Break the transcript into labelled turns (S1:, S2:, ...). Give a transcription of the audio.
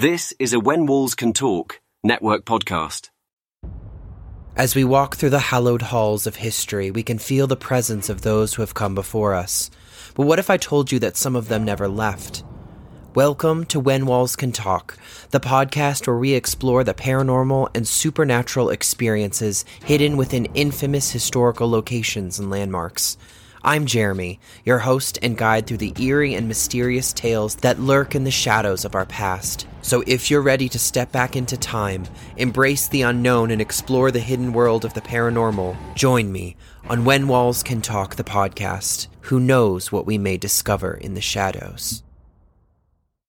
S1: This is a When Walls Can Talk network podcast.
S2: As we walk through the hallowed halls of history, we can feel the presence of those who have come before us. But what if I told you that some of them never left? Welcome to When Walls Can Talk, the podcast where we explore the paranormal and supernatural experiences hidden within infamous historical locations and landmarks. I'm Jeremy, your host and guide through the eerie and mysterious tales that lurk in the shadows of our past. So if you're ready to step back into time, embrace the unknown, and explore the hidden world of the paranormal, join me on When Walls Can Talk, the podcast. Who knows what we may discover in the shadows?